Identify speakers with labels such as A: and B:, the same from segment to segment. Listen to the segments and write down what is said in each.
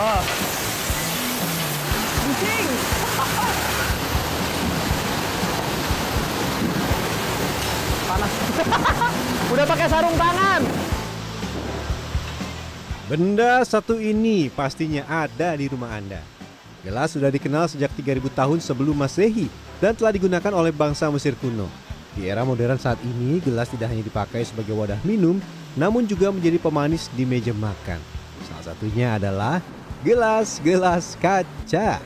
A: Oh. Panas. Udah pakai sarung tangan.
B: Benda satu ini pastinya ada di rumah Anda. Gelas sudah dikenal sejak 3000 tahun sebelum Masehi dan telah digunakan oleh bangsa Mesir kuno. Di era modern saat ini, gelas tidak hanya dipakai sebagai wadah minum, namun juga menjadi pemanis di meja makan. Salah satunya adalah gelas-gelas kaca.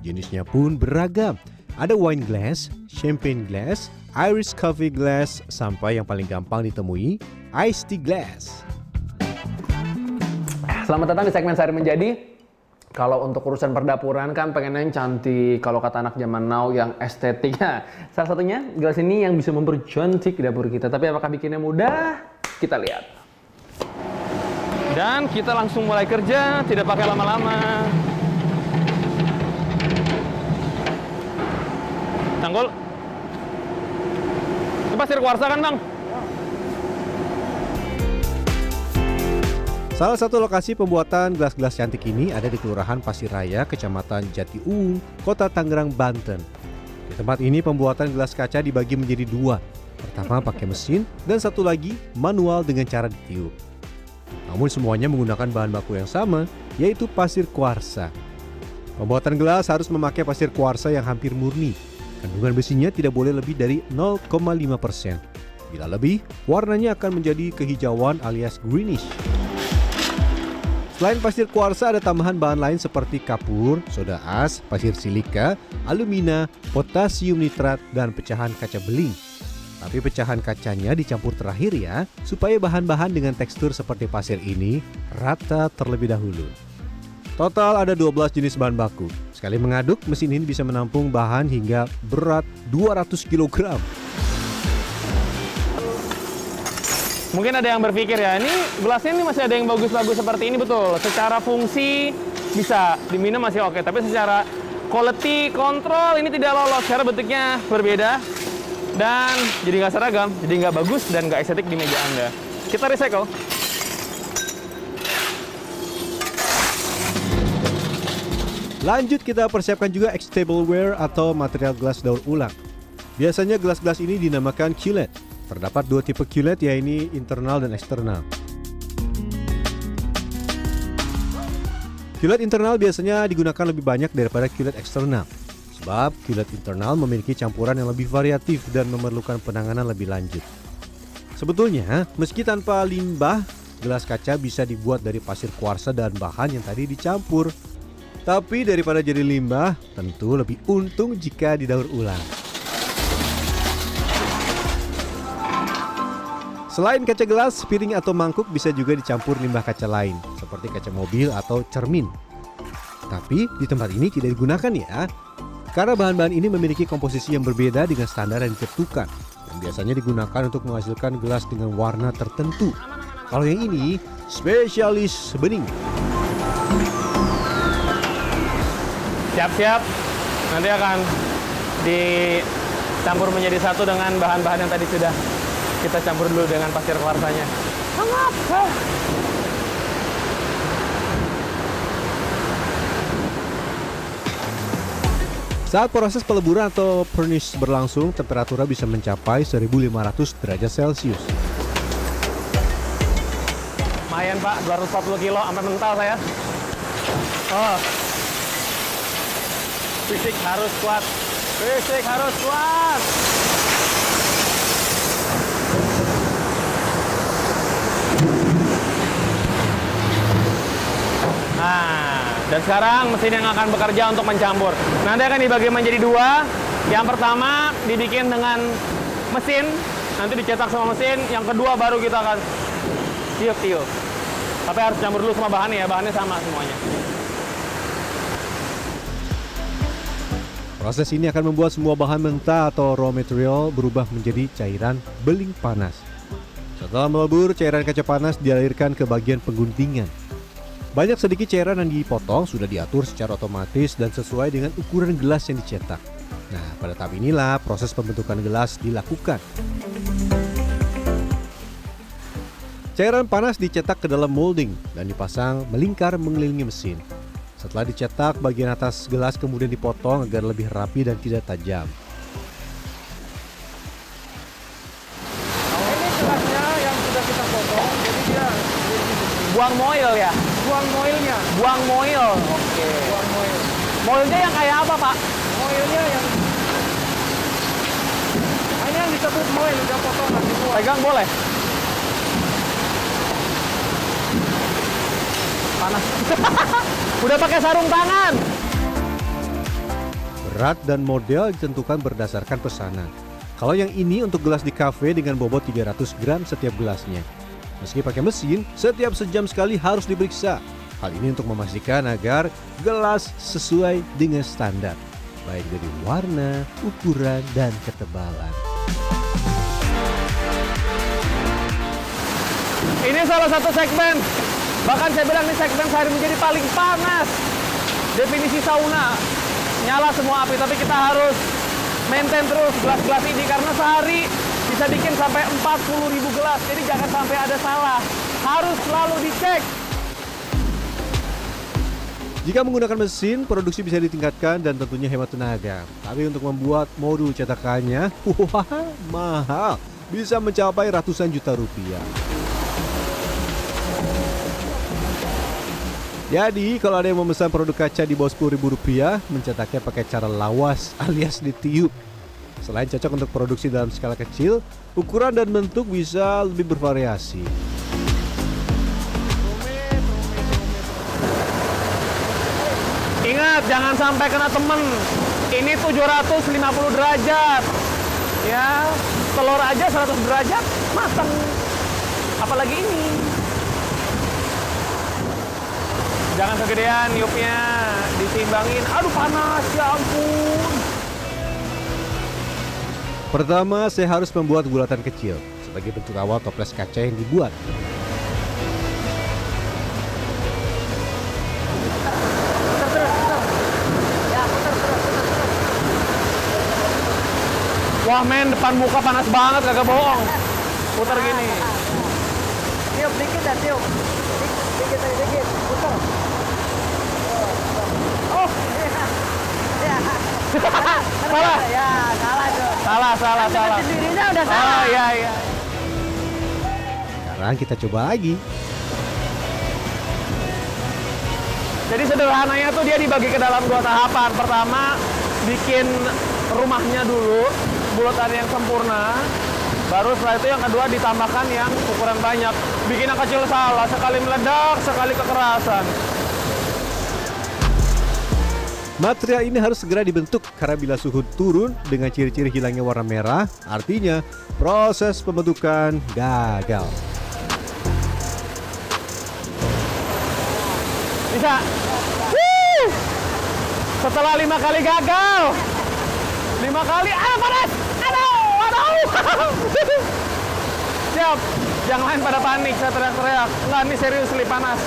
B: Jenisnya pun beragam. Ada wine glass, champagne glass, Irish coffee glass, sampai yang paling gampang ditemui, iced tea glass.
A: Selamat datang di segmen Sehari Menjadi. Kalau untuk urusan perdapuran kan pengen yang cantik. Kalau kata anak zaman now yang estetiknya. Salah satunya gelas ini yang bisa mempercantik dapur kita. Tapi apakah bikinnya mudah? Kita lihat. Dan kita langsung mulai kerja, tidak pakai lama-lama. Tanggul. Ini pasir kuarsa kan bang?
B: Salah satu lokasi pembuatan gelas-gelas cantik ini ada di Kelurahan Pasir Raya, Kecamatan Jatiuung, Kota Tangerang, Banten. Di tempat ini pembuatan gelas kaca dibagi menjadi dua. Pertama pakai mesin dan satu lagi manual dengan cara ditiup. Namun semuanya menggunakan bahan baku yang sama, yaitu pasir kuarsa. Pembuatan gelas harus memakai pasir kuarsa yang hampir murni. Kandungan besinya tidak boleh lebih dari 0,5%. Bila lebih, warnanya akan menjadi kehijauan alias greenish. Selain pasir kuarsa ada tambahan bahan lain seperti kapur, soda as, pasir silika, alumina, potasium nitrat, dan pecahan kaca beling. Tapi pecahan kacanya dicampur terakhir ya, supaya bahan-bahan dengan tekstur seperti pasir ini rata terlebih dahulu. Total ada 12 jenis bahan baku. Sekali mengaduk, mesin ini bisa menampung bahan hingga berat 200 kg.
A: Mungkin ada yang berpikir ya, ini gelasnya ini masih ada yang bagus-bagus seperti ini betul. Secara fungsi bisa diminum masih oke, tapi secara quality control ini tidak lolos karena bentuknya berbeda dan jadi nggak seragam, jadi nggak bagus dan nggak estetik di meja Anda. Kita recycle.
B: Lanjut kita persiapkan juga tableware atau material gelas daur ulang. Biasanya gelas-gelas ini dinamakan QLED. Terdapat dua tipe QLED yaitu internal dan eksternal. QLED internal biasanya digunakan lebih banyak daripada QLED eksternal. Sebab QLED internal memiliki campuran yang lebih variatif dan memerlukan penanganan lebih lanjut. Sebetulnya, meski tanpa limbah, gelas kaca bisa dibuat dari pasir kuarsa dan bahan yang tadi dicampur. Tapi daripada jadi limbah, tentu lebih untung jika didaur ulang. Selain kaca gelas, piring atau mangkuk bisa juga dicampur limbah kaca lain, seperti kaca mobil atau cermin. Tapi di tempat ini tidak digunakan ya, karena bahan-bahan ini memiliki komposisi yang berbeda dengan standar yang ditentukan, yang biasanya digunakan untuk menghasilkan gelas dengan warna tertentu. Kalau yang ini, spesialis bening.
A: Siap-siap, nanti akan dicampur menjadi satu dengan bahan-bahan yang tadi sudah kita campur dulu dengan pasir kuarsanya. Hangat!
B: Saat proses peleburan atau furnish berlangsung, temperaturnya bisa mencapai 1500 derajat Celcius.
A: Lumayan pak, 240 kilo, sampai mental saya. Oh. Fisik harus kuat. Fisik harus kuat. Nah, dan sekarang mesin yang akan bekerja untuk mencampur. Nanti akan dibagi menjadi dua. Yang pertama dibikin dengan mesin, nanti dicetak sama mesin. Yang kedua baru kita akan tiup-tiup. Tapi harus campur dulu sama bahannya ya, bahannya sama semuanya.
B: Proses ini akan membuat semua bahan mentah atau raw material berubah menjadi cairan beling panas. Setelah melebur, cairan kaca panas dialirkan ke bagian pengguntingan. Banyak sedikit cairan yang dipotong sudah diatur secara otomatis dan sesuai dengan ukuran gelas yang dicetak. Nah, pada tahap inilah proses pembentukan gelas dilakukan. Cairan panas dicetak ke dalam molding dan dipasang melingkar mengelilingi mesin. Setelah dicetak, bagian atas gelas kemudian dipotong agar lebih rapi dan tidak tajam.
A: Buang moil ya?
C: buang moilnya,
A: Buang moil. Oke.
C: buang moil.
A: Moilnya yang kayak apa, Pak?
C: Moilnya yang Nah, ini yang disebut moil udah potongan dibuang.
A: Pegang boleh? Panas. Udah pakai sarung tangan.
B: Berat dan model ditentukan berdasarkan pesanan. Kalau yang ini untuk gelas di kafe dengan bobot 300 gram setiap gelasnya. Meski pakai mesin, setiap sejam sekali harus diperiksa. Hal ini untuk memastikan agar gelas sesuai dengan standar, baik dari warna, ukuran, dan ketebalan.
A: Ini salah satu segmen. Bahkan saya bilang ini segmen sehari menjadi paling panas. Definisi sauna. Nyala semua api, tapi kita harus maintain terus gelas-gelas ini karena sehari bisa bikin sampai 40 ribu gelas. Jadi jangan sampai ada salah. Harus selalu dicek.
B: Jika menggunakan mesin, produksi bisa ditingkatkan dan tentunya hemat tenaga. Tapi untuk membuat modul cetakannya, wah mahal. Bisa mencapai ratusan juta rupiah. Jadi, kalau ada yang memesan produk kaca di bawah 10 ribu rupiah, mencetaknya pakai cara lawas alias ditiup. Selain cocok untuk produksi dalam skala kecil, ukuran dan bentuk bisa lebih bervariasi.
A: Ingat, jangan sampai kena temen. Ini 750 derajat. Ya, telur aja 100 derajat, matang. Apalagi ini. Jangan kegedean niupnya, ditimbangin. Aduh panas, ya ampun.
B: Pertama, saya harus membuat bulatan kecil sebagai bentuk awal toples kaca yang dibuat.
A: Wah men, depan muka panas banget, kagak bohong. Putar gini.
C: Tiup dikit ya, tiup. Dikit, dikit, aja, dikit. Putar. Oh, ya.
A: Salah,
C: Ya, salah tuh.
A: Salah, salah, salah.
C: Sendirinya udah salah.
A: Oh iya, iya.
B: Sekarang kita coba lagi.
A: Jadi sederhananya tuh dia dibagi ke dalam dua tahapan. Pertama, bikin rumahnya dulu, bulatan yang sempurna. Baru setelah itu yang kedua ditambahkan yang ukuran banyak. Bikin yang kecil salah, sekali meledak, sekali kekerasan.
B: Material ini harus segera dibentuk karena bila suhu turun dengan ciri-ciri hilangnya warna merah, artinya proses pembentukan gagal.
A: Bisa. Wuh! Setelah lima kali gagal. Lima kali, aduh panas. Aduh, aduh. Siap. Yang lain pada panik, saya teriak-teriak. Enggak, ini serius, panas.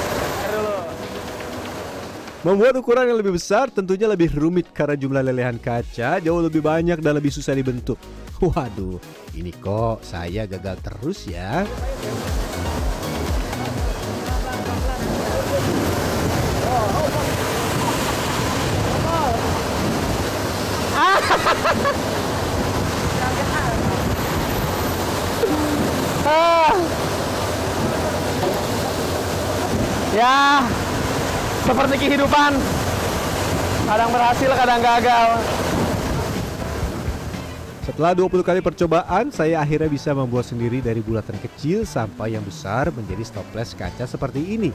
B: Membuat ukuran yang lebih besar tentunya lebih rumit karena jumlah lelehan kaca jauh lebih banyak dan lebih susah dibentuk. Waduh, ini kok saya gagal terus ya.
A: Ah. Ya, seperti kehidupan. Kadang berhasil, kadang gagal.
B: Setelah 20 kali percobaan, saya akhirnya bisa membuat sendiri dari bulatan kecil sampai yang besar menjadi stoples kaca seperti ini.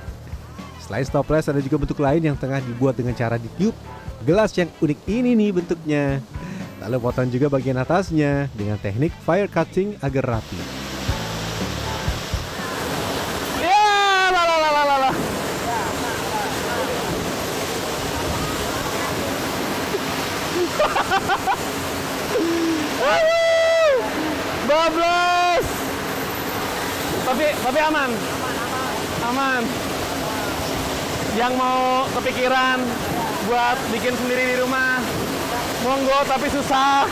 B: Selain stoples, ada juga bentuk lain yang tengah dibuat dengan cara ditiup. Gelas yang unik ini nih bentuknya. Lalu potong juga bagian atasnya dengan teknik fire cutting agar rapi.
A: Yang mau kepikiran buat bikin sendiri di rumah, monggo tapi susah.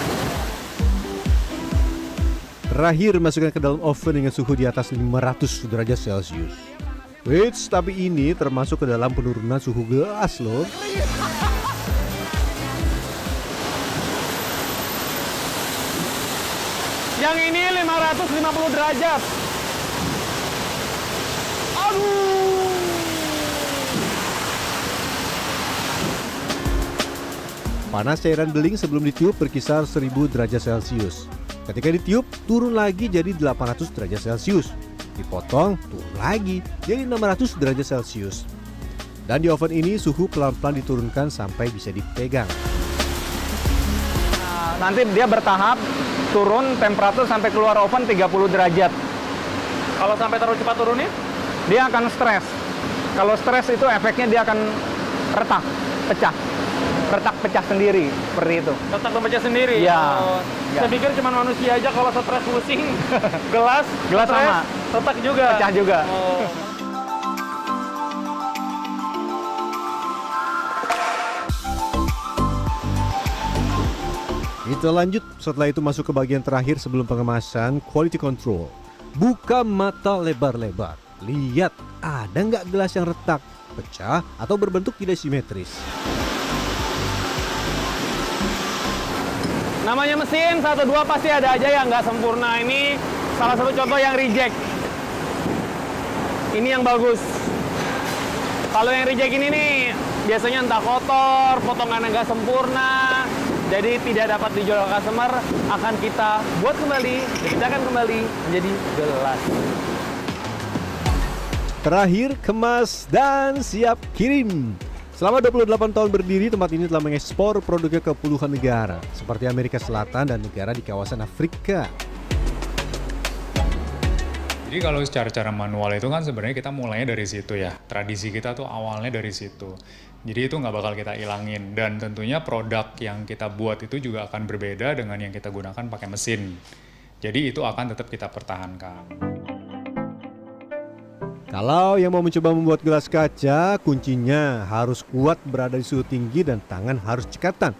B: Terakhir masukkan ke dalam oven dengan suhu di atas 500 derajat Celcius. Wait, tapi ini termasuk ke dalam penurunan suhu gelas loh.
A: Yang ini 550 derajat. Aduh.
B: Panas cairan beling sebelum ditiup berkisar 1000 derajat Celcius. Ketika ditiup, turun lagi jadi 800 derajat Celcius. Dipotong, turun lagi jadi 600 derajat Celcius. Dan di oven ini suhu pelan-pelan diturunkan sampai bisa dipegang.
A: Nah, nanti dia bertahap turun temperatur sampai keluar oven 30 derajat. Kalau sampai terlalu cepat turunnya, dia akan stres. Kalau stres itu efeknya dia akan retak, pecah. Retak pecah sendiri, seperti itu.
D: Retak dan pecah sendiri.
A: Iya.
D: Oh,
A: Iya.
D: Saya pikir cuma manusia aja kalau stres pusing, gelas,
A: Gelas
D: stres,
A: sama.
D: retak juga.
A: Pecah juga.
D: Oh.
B: Kita lanjut setelah itu masuk ke bagian terakhir sebelum pengemasan quality control. Buka mata lebar-lebar. Lihat ada nggak gelas yang retak, pecah atau berbentuk tidak simetris.
A: Namanya mesin, satu dua pasti ada aja yang nggak sempurna. Ini salah satu contoh yang reject. Ini yang bagus. Kalau yang reject ini nih, biasanya entah kotor, potongannya nggak sempurna, jadi tidak dapat dijual ke customer, akan kita buat kembali, kita akan kembali menjadi gelas.
B: Terakhir, kemas dan siap kirim. Selama 28 tahun berdiri, tempat ini telah mengekspor produknya ke puluhan negara, seperti Amerika Selatan dan negara di kawasan Afrika.
E: Jadi kalau secara cara manual itu kan sebenarnya kita mulainya dari situ ya. Tradisi kita tuh awalnya dari situ. Jadi itu nggak bakal kita ilangin. Dan tentunya produk yang kita buat itu juga akan berbeda dengan yang kita gunakan pakai mesin. Jadi itu akan tetap kita pertahankan.
B: Kalau yang mau mencoba membuat gelas kaca, kuncinya harus kuat berada di suhu tinggi dan tangan harus cekatan.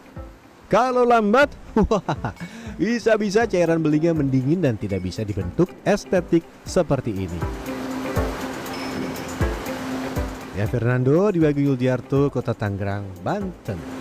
B: Kalau lambat, bisa-bisa cairan belingnya mendingin dan tidak bisa dibentuk estetik seperti ini. Ya Fernando di Wagi Yuldiarto, Kota Tangerang, Banten.